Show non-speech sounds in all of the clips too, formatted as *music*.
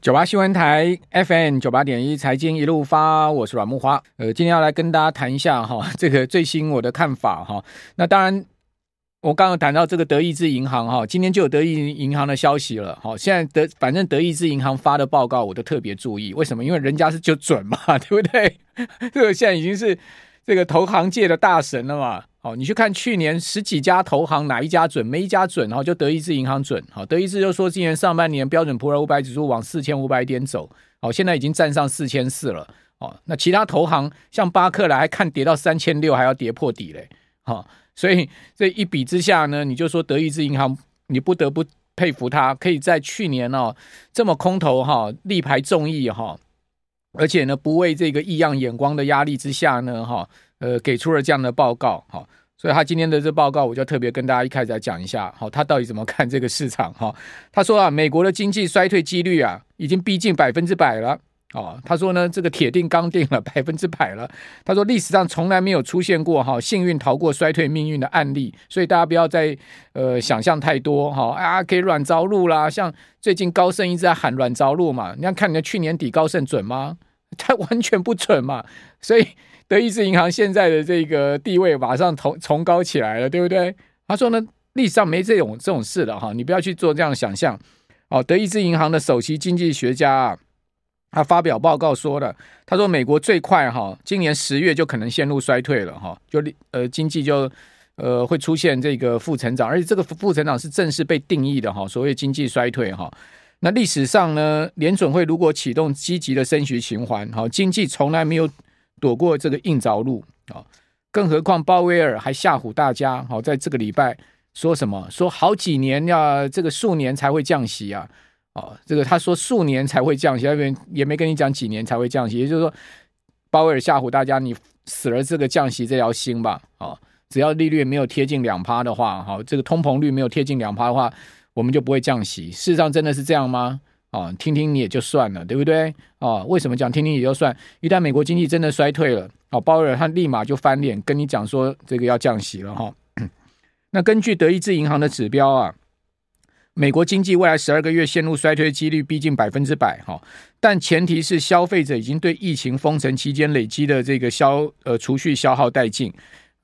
九八新闻台 FM 九八点一财经一路发，我是阮木花。呃，今天要来跟大家谈一下哈，*laughs* 这个最新我的看法哈。那当然，我刚刚谈到这个德意志银行哈，今天就有德意银行的消息了。好，现在德反正德意志银行发的报告，我都特别注意。为什么？因为人家是就准嘛，*laughs* 对不对？*laughs* 这个现在已经是这个投行界的大神了嘛。好，你去看去年十几家投行哪一家准？没一家准，哈，就德意志银行准。好，德意志就说今年上半年标准普尔五百指数往四千五百点走，好，现在已经站上四千四了。哦，那其他投行像巴克莱还看跌到三千六，还要跌破底嘞。好，所以这一比之下呢，你就说德意志银行，你不得不佩服他，可以在去年哦这么空头哈，力排众议哈，而且呢不为这个异样眼光的压力之下呢哈。呃，给出了这样的报告，哈，所以他今天的这报告，我就特别跟大家一开始来讲一下，好，他到底怎么看这个市场，哈，他说啊，美国的经济衰退几率啊，已经逼近百分之百了，哦，他说呢，这个铁定刚定了 *laughs* 百分之百了，他说历史上从来没有出现过哈，幸运逃过衰退命运的案例，所以大家不要再呃想象太多，哈，啊，可以软着陆啦，像最近高盛一直在喊软着陆嘛，你看看你的去年底高盛准吗？*laughs* 他完全不准嘛，所以。德意志银行现在的这个地位马上崇崇高起来了，对不对？他说呢，历史上没这种这种事的哈，你不要去做这样想象。哦，德意志银行的首席经济学家啊，他发表报告说了，他说美国最快哈，今年十月就可能陷入衰退了哈，就呃经济就呃会出现这个负成长，而且这个负成长是正式被定义的哈，所谓经济衰退哈。那历史上呢，联准会如果启动积极的升息循环，哈，经济从来没有。躲过这个硬着陆啊！更何况鲍威尔还吓唬大家，好，在这个礼拜说什么？说好几年要这个数年才会降息啊！哦，这个他说数年才会降息，那边也没跟你讲几年才会降息。也就是说，鲍威尔吓唬大家，你死了这个降息这条心吧！啊，只要利率没有贴近两趴的话，好，这个通膨率没有贴近两趴的话，我们就不会降息。事实上，真的是这样吗？啊，听听你也就算了，对不对？啊，为什么讲听听也就算？一旦美国经济真的衰退了，啊，鲍威尔他立马就翻脸跟你讲说这个要降息了哈。*coughs* 那根据德意志银行的指标啊，美国经济未来十二个月陷入衰退的几率逼近百分之百哈。但前提是消费者已经对疫情封城期间累积的这个消呃储蓄消耗殆尽，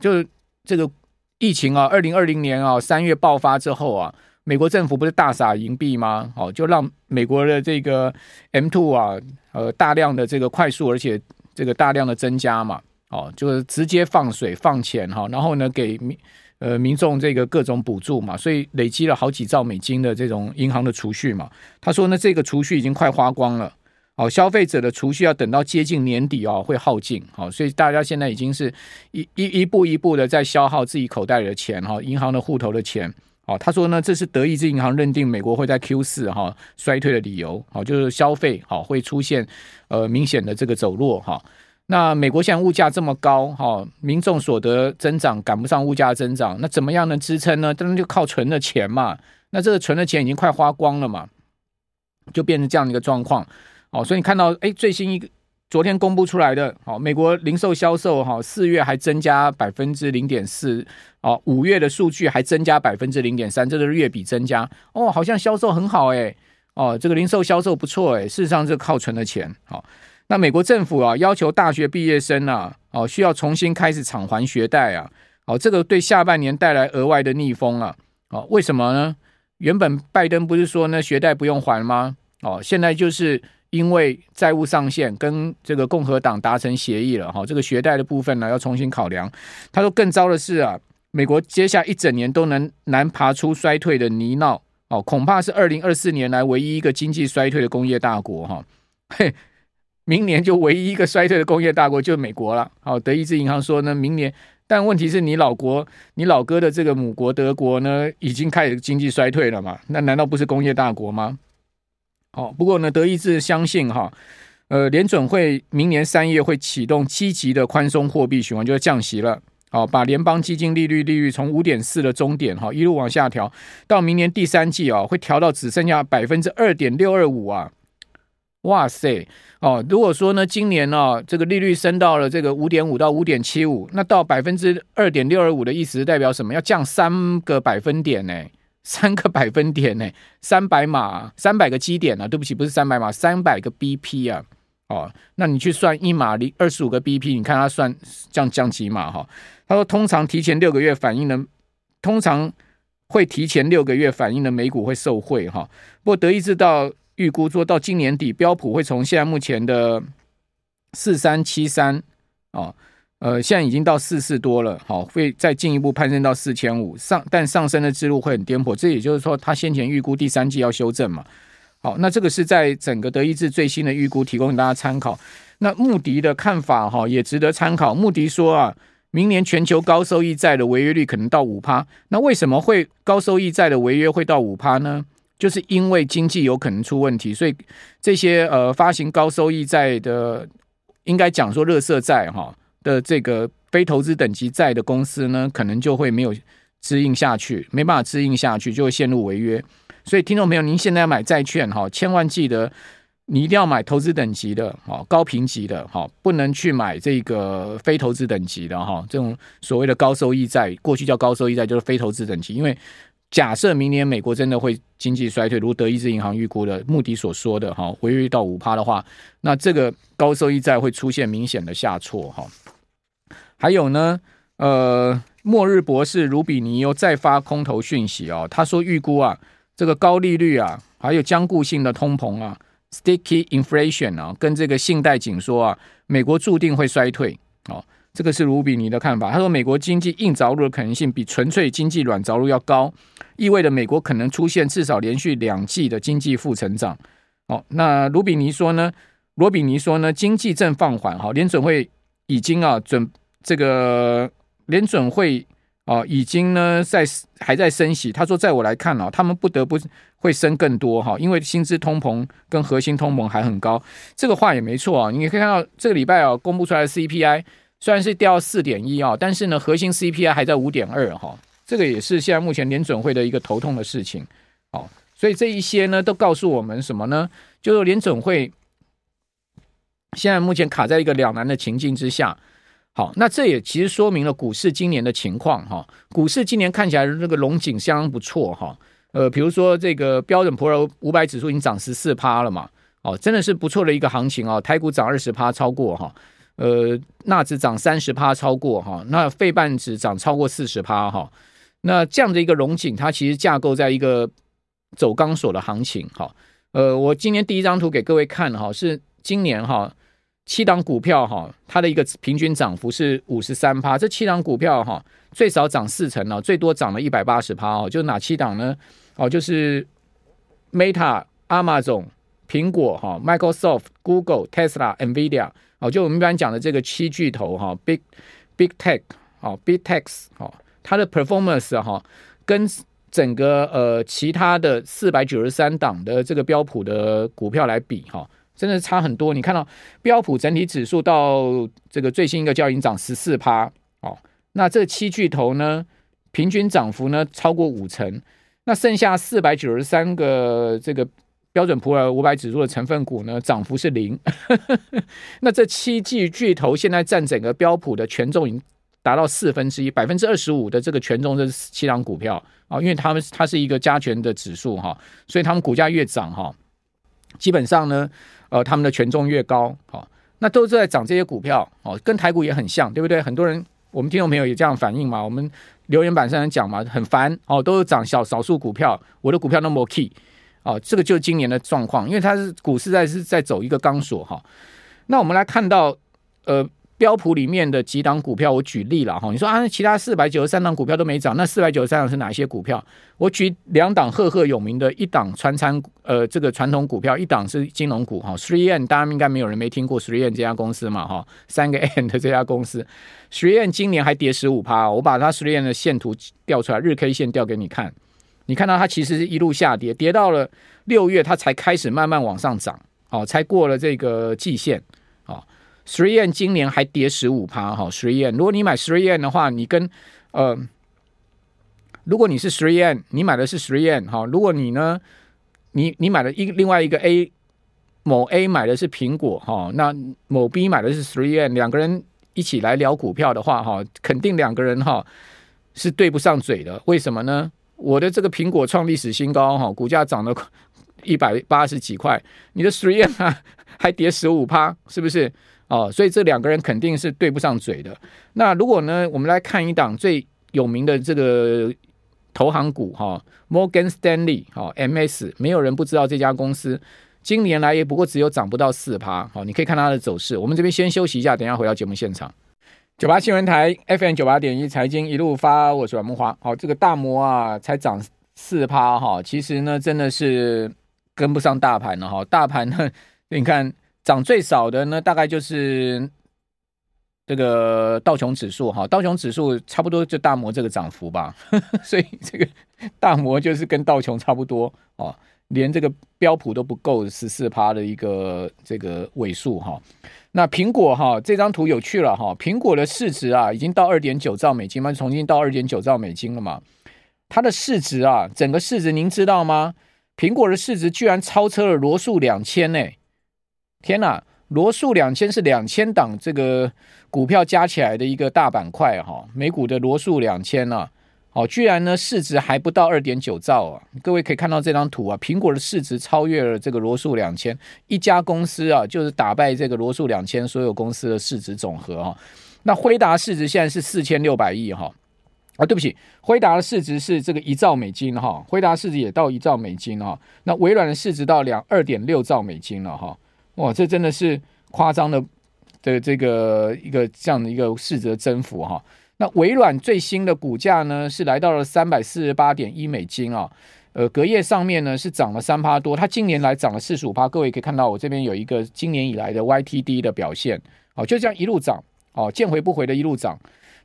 就这个疫情啊，二零二零年啊三月爆发之后啊。美国政府不是大撒银币吗？哦，就让美国的这个 M two 啊，呃，大量的这个快速，而且这个大量的增加嘛，哦，就是直接放水放钱哈，然后呢，给民呃民众这个各种补助嘛，所以累积了好几兆美金的这种银行的储蓄嘛。他说呢，这个储蓄已经快花光了，哦，消费者的储蓄要等到接近年底哦会耗尽，好，所以大家现在已经是一一一步一步的在消耗自己口袋里的钱哈，银行的户头的钱。哦，他说呢，这是德意志银行认定美国会在 Q 四哈衰退的理由。好，就是消费好会出现呃明显的这个走弱哈。那美国现在物价这么高哈，民众所得增长赶不上物价增长，那怎么样能支撑呢？当然就靠存的钱嘛。那这个存的钱已经快花光了嘛，就变成这样的一个状况。哦，所以你看到哎，最新一个。昨天公布出来的，好，美国零售销售哈，四月还增加百分之零点四，哦，五月的数据还增加百分之零点三，这是月比增加，哦，好像销售很好哎，哦，这个零售销售不错哎，事实上是靠存的钱，好，那美国政府啊要求大学毕业生啊，哦，需要重新开始偿还学贷啊，哦，这个对下半年带来额外的逆风啊，哦，为什么呢？原本拜登不是说呢学贷不用还吗？哦，现在就是。因为债务上限跟这个共和党达成协议了哈，这个学贷的部分呢要重新考量。他说更糟的是啊，美国接下一整年都能难爬出衰退的泥淖哦，恐怕是二零二四年来唯一一个经济衰退的工业大国哈。嘿，明年就唯一一个衰退的工业大国就是美国了。好，德意志银行说呢，明年，但问题是你老国，你老哥的这个母国德国呢，已经开始经济衰退了嘛？那难道不是工业大国吗？好，不过呢，德意志相信哈，呃，联准会明年三月会启动积极的宽松货币循环，就是降息了。好，把联邦基金利率利率从五点四的终点哈一路往下调，到明年第三季啊，会调到只剩下百分之二点六二五啊！哇塞，哦，如果说呢，今年呢，这个利率升到了这个五点五到五点七五，那到百分之二点六二五的意思代表什么？要降三个百分点呢？三个百分点呢，三百码，三百个基点啊，对不起，不是三百码，三百个 BP 啊，哦，那你去算一码零二十五个 BP，你看它算降降几码哈？他说通常提前六个月反应的，通常会提前六个月反应的美股会受惠哈。不过德意志到预估说到今年底标普会从现在目前的四三七三啊。呃，现在已经到四四多了，好，会再进一步攀升到四千五上，但上升的之路会很颠簸。这也就是说，他先前预估第三季要修正嘛。好，那这个是在整个德意志最新的预估，提供给大家参考。那穆迪的看法哈，也值得参考。穆迪说啊，明年全球高收益债的违约率可能到五趴。那为什么会高收益债的违约会到五趴呢？就是因为经济有可能出问题，所以这些呃发行高收益债的，应该讲说垃圾债哈。的这个非投资等级债的公司呢，可能就会没有支应下去，没办法支应下去，就会陷入违约。所以，听众朋友，您现在买债券哈，千万记得你一定要买投资等级的哈，高评级的哈，不能去买这个非投资等级的哈。这种所谓的高收益债，过去叫高收益债，就是非投资等级。因为假设明年美国真的会经济衰退，如德意志银行预估的穆迪所说的哈，违约到五趴的话，那这个高收益债会出现明显的下挫哈。还有呢，呃，末日博士卢比尼又再发空头讯息哦，他说预估啊，这个高利率啊，还有僵固性的通膨啊，sticky inflation 啊，跟这个信贷紧缩啊，美国注定会衰退哦。这个是卢比尼的看法。他说，美国经济硬着陆的可能性比纯粹经济软着陆要高，意味着美国可能出现至少连续两季的经济负成长。哦，那卢比尼说呢？罗比尼说呢？经济正放缓，哈，联准会已经啊准。这个联准会啊，已经呢在还在升息。他说，在我来看啊，他们不得不会升更多哈，因为薪资通膨跟核心通膨还很高。这个话也没错啊，你可以看到这个礼拜啊公布出来的 CPI 虽然是掉四点一啊，但是呢核心 CPI 还在五点二哈，这个也是现在目前联准会的一个头痛的事情。好，所以这一些呢都告诉我们什么呢？就是联准会现在目前卡在一个两难的情境之下。好，那这也其实说明了股市今年的情况哈。股市今年看起来这个龙景相当不错哈。呃，比如说这个标准普尔五百指数已经涨十四趴了嘛，哦，真的是不错的一个行情哦。台股涨二十趴超过哈，呃，纳指涨三十趴超过哈，那费半指涨超过四十趴哈。那这样的一个龙景，它其实架构在一个走钢索的行情哈。呃，我今年第一张图给各位看哈，是今年哈。七档股票哈，它的一个平均涨幅是五十三趴。这七档股票哈，最少涨四成了，最多涨了一百八十趴哦。就哪七档呢？哦，就是 Meta、Amazon、苹果哈、Microsoft、Google、Tesla、Nvidia 哦，就我们一般讲的这个七巨头哈，Big Big Tech 哦，Big Techs 哦，它的 performance 哈，跟整个呃其他的四百九十三档的这个标普的股票来比哈。真的差很多，你看到标普整体指数到这个最新一个交易涨十四趴哦，那这七巨头呢，平均涨幅呢超过五成，那剩下四百九十三个这个标准普尔五百指数的成分股呢，涨幅是零。*laughs* 那这七季巨头现在占整个标普的权重已经达到四分之一，百分之二十五的这个权重这是七档股票啊，因为他们它是一个加权的指数哈，所以他们股价越涨哈，基本上呢。呃，他们的权重越高，好、那都是在涨这些股票，哦，跟台股也很像，对不对？很多人，我们听众朋友也这样反应嘛，我们留言板上讲嘛，很烦，哦，都是涨小少数股票，我的股票那么 key，哦，这个就是今年的状况，因为它是股市在是在走一个钢索哈、那我们来看到，呃。标普里面的几档股票，我举例了哈。你说啊，其他四百九十三档股票都没涨，那四百九十三档是哪些股票？我举两档赫赫有名的，一档传产呃这个传统股票，一档是金融股哈。Three N，大家应该没有人没听过 Three N 这家公司嘛哈，三个 N 的这家公司，Three N 今年还跌十五趴。我把它 Three N 的线图调出来，日 K 线调给你看，你看到它其实是一路下跌，跌到了六月，它才开始慢慢往上涨，哦，才过了这个季线。哦 Three N 今年还跌十五趴哈，Three N 如果你买 Three N 的话，你跟呃，如果你是 Three N 你买的是 Three M 哈，如果你呢，你你买了一另外一个 A 某 A 买的是苹果哈，那某 B 买的是 Three N 两个人一起来聊股票的话哈，肯定两个人哈是对不上嘴的，为什么呢？我的这个苹果创历史新高哈，股价涨了 *laughs* 一百八十几块，你的 Three M 啊 *laughs* 还跌十五趴，是不是？哦，所以这两个人肯定是对不上嘴的。那如果呢，我们来看一档最有名的这个投行股哈，Morgan Stanley 哈，MS，没有人不知道这家公司，今年来也不过只有涨不到四趴。好，你可以看它的走势。我们这边先休息一下，等一下回到节目现场。九八新闻台 FM 九八点一财经一路发，我是阮慕驊。好，这个大摩啊才涨四趴哈，其实呢真的是跟不上大盘了哈。大盘呢，*laughs* 你看。涨最少的呢，大概就是这个道琼指数哈，道琼指数差不多就大摩这个涨幅吧，*laughs* 所以这个大摩就是跟道琼差不多哦，连这个标普都不够十四趴的一个这个尾数哈。那苹果哈这张图有趣了哈，苹果的市值啊已经到二点九兆美金嘛，重新到二点九兆美金了嘛，它的市值啊整个市值您知道吗？苹果的市值居然超车了罗素两千呢。天呐，罗素两千是两千档这个股票加起来的一个大板块哈，美股的罗素两千啊，哦，居然呢市值还不到二点九兆啊！各位可以看到这张图啊，苹果的市值超越了这个罗素两千，一家公司啊就是打败这个罗素两千所有公司的市值总和哈。那辉达市值现在是四千六百亿哈，啊，对不起，辉达的市值是这个一兆美金哈，辉达市值也到一兆美金哈，那微软的市值到两二点六兆美金了哈。哇，这真的是夸张的的这个一个这样的一个市值的增幅哈。那微软最新的股价呢是来到了三百四十八点一美金啊，呃，隔夜上面呢是涨了三趴多，它今年来涨了四十五趴。各位可以看到我这边有一个今年以来的 YTD 的表现，哦，就这样一路涨，哦，见回不回的一路涨。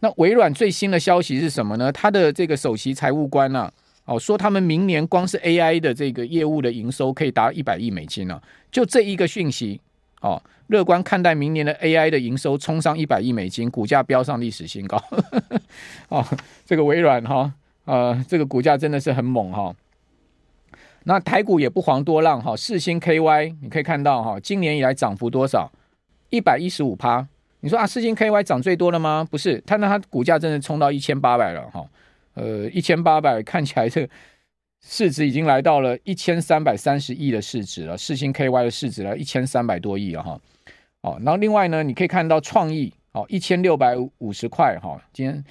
那微软最新的消息是什么呢？它的这个首席财务官呢、啊？哦，说他们明年光是 AI 的这个业务的营收可以达一百亿美金呢，啊，就这一个讯息，哦，乐观看待明年的 AI 的营收冲上一百亿美金，股价飙上历史新高。*laughs* 哦，这个微软哈，呃，这个股价真的是很猛哈，哦。那台股也不遑多让哈，四星 KY 你可以看到哈，今年以来涨幅多少？一百一十五趴。你说啊，四星 KY 涨最多了吗？不是，它那它股价真的冲到一千八百了哈。呃，一千八百看起来这个市值已经来到了一千三百三十亿的市值了，世星 KY 的市值了一千三百多亿了哈。哦，然后另外呢，你可以看到创意哦，一千六百五十块哈，今天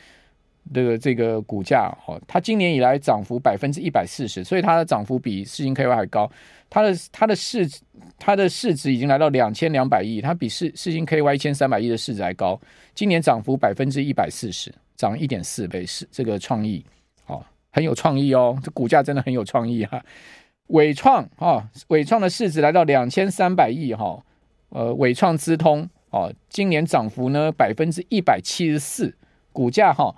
的这个股价哈，它今年以来涨幅百分之一百四十，所以它的涨幅比世星 KY 还高，它的它的市它的市值已经来到两千两百亿，它比世世星 KY 一千三百亿的市值还高，今年涨幅百分之一百四十。涨一点四倍是这个创意，哦，很有创意哦，这股价真的很有创意哈。伟创啊，伟创的市值来到两千三百亿哈，呃，伟创资通哦，今年涨幅呢百分之一百七十四，股价哈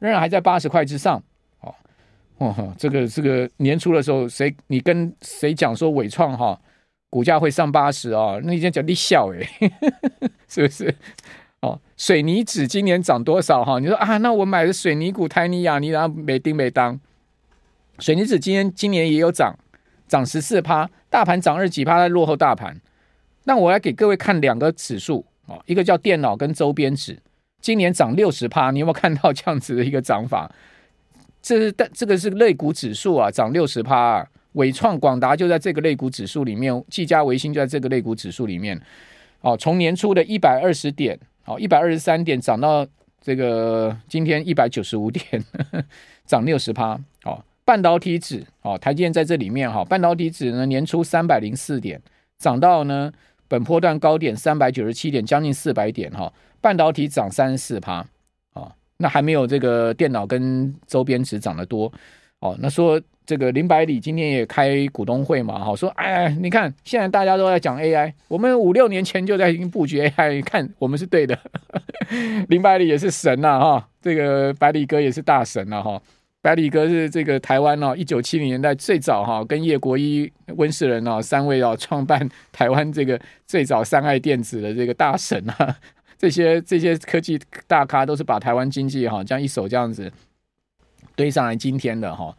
仍然还在八十块之上，哦，哦，这个这个年初的时候，谁你跟谁讲说伟创哈股价会上八十啊？那一天讲你笑诶，*laughs* 是不是？哦，水泥纸今年涨多少哈？你说啊，那我买的水泥股泰尼亚你，然后没叮没当。水泥纸今年今年也有涨，涨十四趴，大盘涨二十几趴，在落后大盘。那我来给各位看两个指数哦，一个叫电脑跟周边纸，今年涨六十趴，你有没有看到这样子的一个涨法？这是但这个是类股指数啊，涨六十趴啊。纬创、广达就在这个类股指数里面，技嘉、微星就在这个类股指数里面。哦，从年初的一百二十点。好，一百二十三点涨到这个今天一百九十五点，*laughs* 涨六十趴。好，半导体指，好，台积电在这里面哈，半导体指呢年初三百零四点，涨到呢本波段高点三百九十七点，将近四百点哈，半导体涨三十四趴。啊，那还没有这个电脑跟周边指涨得多。哦，那说这个林百里今天也开股东会嘛，哈，说哎，你看现在大家都在讲 AI，我们五六年前就在已经布局 AI，看我们是对的。*laughs* 林百里也是神呐，哈，这个百里哥也是大神了，哈。百里哥是这个台湾哦，一九七零年代最早哈跟叶国一、温世仁哦三位哦创办台湾这个最早三爱电子的这个大神啊，*laughs* 这些这些科技大咖都是把台湾经济哈这样一手这样子。堆上来今天的哈，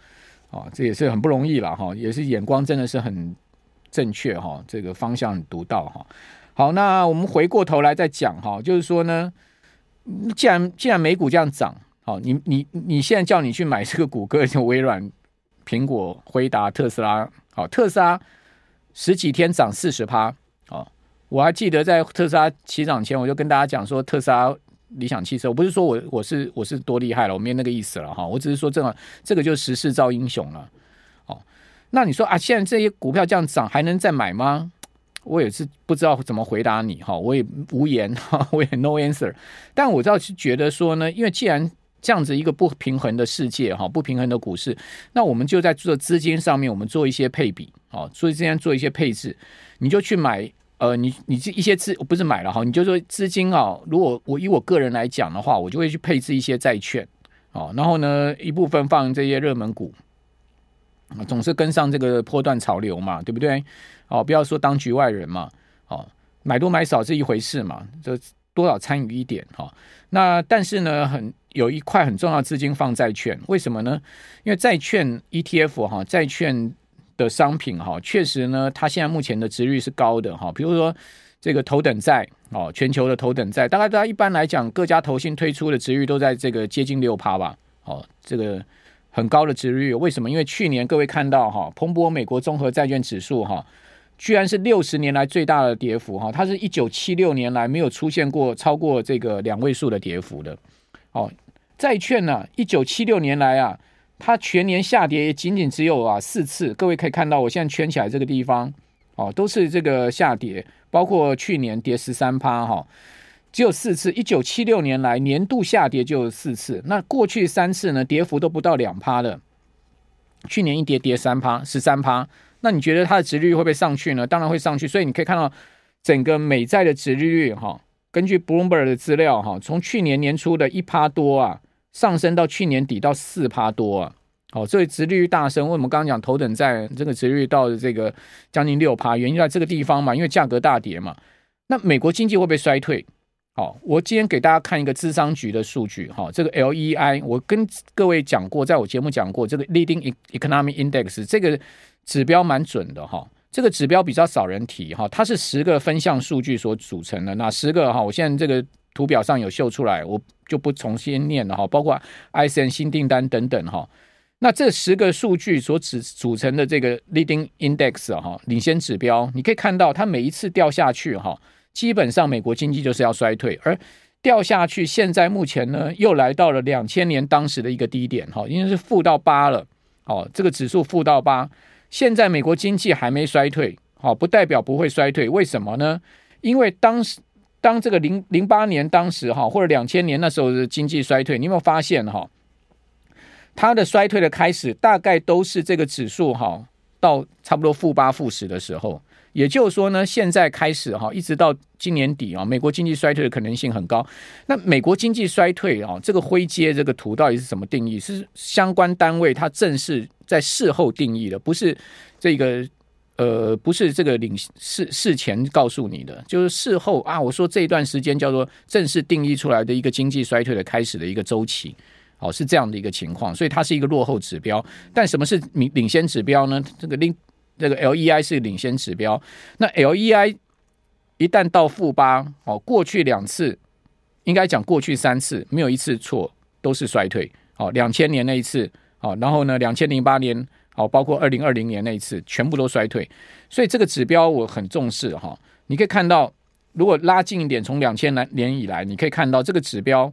啊，这也是很不容易了哈，也是眼光真的是很正确哈，这个方向很独到哈。好，那我们回过头来再讲哈，就是说呢，既然既然美股这样涨，好，你你你现在叫你去买这个谷歌、微软、苹果、辉达、特斯拉。好，特斯拉十几天涨四十趴。好，我还记得在特斯拉起涨前，我就跟大家讲说，特斯拉、理想汽车，我不是说我我是我是多厉害了，我没有那个意思了哈。我只是说这个这个就是时势造英雄了。哦，那你说啊，现在这些股票这样涨，还能再买吗？我也是不知道怎么回答你哈，我也无言哈，*laughs* 我也 no answer。但我倒是觉得说呢，因为既然这样子一个不平衡的世界哈，不平衡的股市，那我们就在做资金上面，我们做一些配比啊，所以这样做一些配置，你就去买呃，你你这一些资不是买了哈，你就说资金啊，如果我以我个人来讲的话，我就会去配置一些债券啊，然后呢一部分放这些热门股。总是跟上这个波段潮流嘛，对不对？哦，不要说当局外人嘛，哦，买多买少是一回事嘛，就多少参与一点哈、哦。那但是呢，很有一块很重要资金放债券，为什么呢？因为债券 ETF 哈、债券的商品哈、确实呢，它现在目前的殖率是高的哈、比如说这个头等债哦，全球的头等债，大概大家一般来讲，各家投信推出的殖率都在这个接近六趴吧，哦，这个。很高的殖率，为什么？因为去年各位看到哈，彭博美国综合债券指数哈，居然是六十年来最大的跌幅哈，它是一九七六年来没有出现过超过这个两位数的跌幅的。哦，债券呢，一九七六年来啊，它全年下跌也仅仅只有啊四次。各位可以看到，我现在圈起来这个地方哦，都是这个下跌，包括去年跌十三趴哈。只有四次，一九七六年来年度下跌就有四次，那过去三次呢，跌幅都不到两趴的。去年一跌跌三趴，十三趴，那你觉得它的殖利率会不会上去呢？当然会上去。所以你可以看到整个美债的殖利率哈，根据 Bloomberg 的资料哈，从去年年初的一趴多啊，上升到去年底到四趴多啊。哦，所以殖利率大升，为什么刚刚讲头等债这个殖利率到这个将近六趴，原因在这个地方嘛，因为价格大跌嘛。那美国经济会不会衰退？好，我今天给大家看一个智商局的数据。哈，这个 LEI，我跟各位讲过，在我节目讲过，这个 Leading Economic Index 这个指标蛮准的哈。这个指标比较少人提哈，它是十个分项数据所组成的。那十个哈，我现在这个图表上有秀出来，我就不重新念了哈。包括 ISM 新订单等等哈。那这十个数据所组组成的这个 Leading Index 哈，领先指标，你可以看到它每一次掉下去哈。基本上美国经济就是要衰退，而掉下去，现在目前呢又来到了两千年当时的一个低点，哈，已经是负到八了，哦，这个指数负到八，现在美国经济还没衰退，好，不代表不会衰退，为什么呢？因为当时当这个零零八年当时哈，或者两千年那时候的经济衰退，你有没有发现哈，它的衰退的开始大概都是这个指数哈，到差不多负八负十的时候。也就是说呢，现在开始哈，一直到今年底啊，美国经济衰退的可能性很高。那美国经济衰退啊，这个灰阶这个图到底是什么定义？是相关单位它正式在事后定义的，不是这个呃，不是这个领事事前告诉你的，就是事后啊，我说这一段时间叫做正式定义出来的一个经济衰退的开始的一个周期，哦，是这样的一个情况，所以它是一个落后指标。但什么是领领先指标呢？这个领这个 LEI 是领先指标，那 LEI 一旦到负八，哦，过去两次应该讲过去三次没有一次错，都是衰退。哦，两千年那一次，哦，然后呢，两千零八年，好，包括二零二零年那一次，全部都衰退。所以这个指标我很重视哈。你可以看到，如果拉近一点，从两千来年以来，你可以看到这个指标。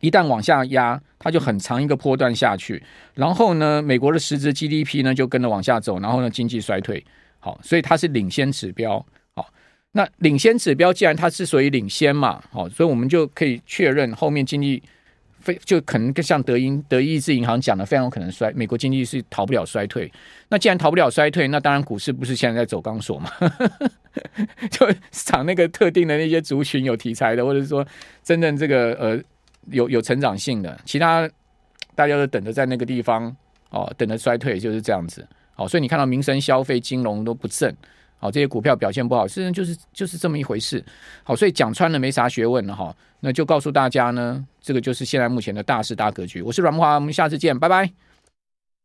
一旦往下压，它就很长一个波段下去，然后呢，美国的实质 GDP 呢就跟着往下走，然后呢，经济衰退。好，所以它是领先指标。好，那领先指标既然它之所以领先嘛，好，所以我们就可以确认后面经济非就可能像德银德意志银行讲的，非常有可能衰，美国经济是逃不了衰退。那既然逃不了衰退，那当然股市不是现在在走钢索嘛？*laughs* 就涨那个特定的那些族群有题材的，或者是说真正这个呃。有有成长性的，其他大家都等着在那个地方哦，等着衰退就是这样子。好、哦，所以你看到民生消费、金融都不振，好、这些股票表现不好，实际上就是就是这么一回事。好、所以讲穿了没啥学问了哈、那就告诉大家呢，这个就是现在目前的大势大格局。我是阮木华，我们下次见，拜拜。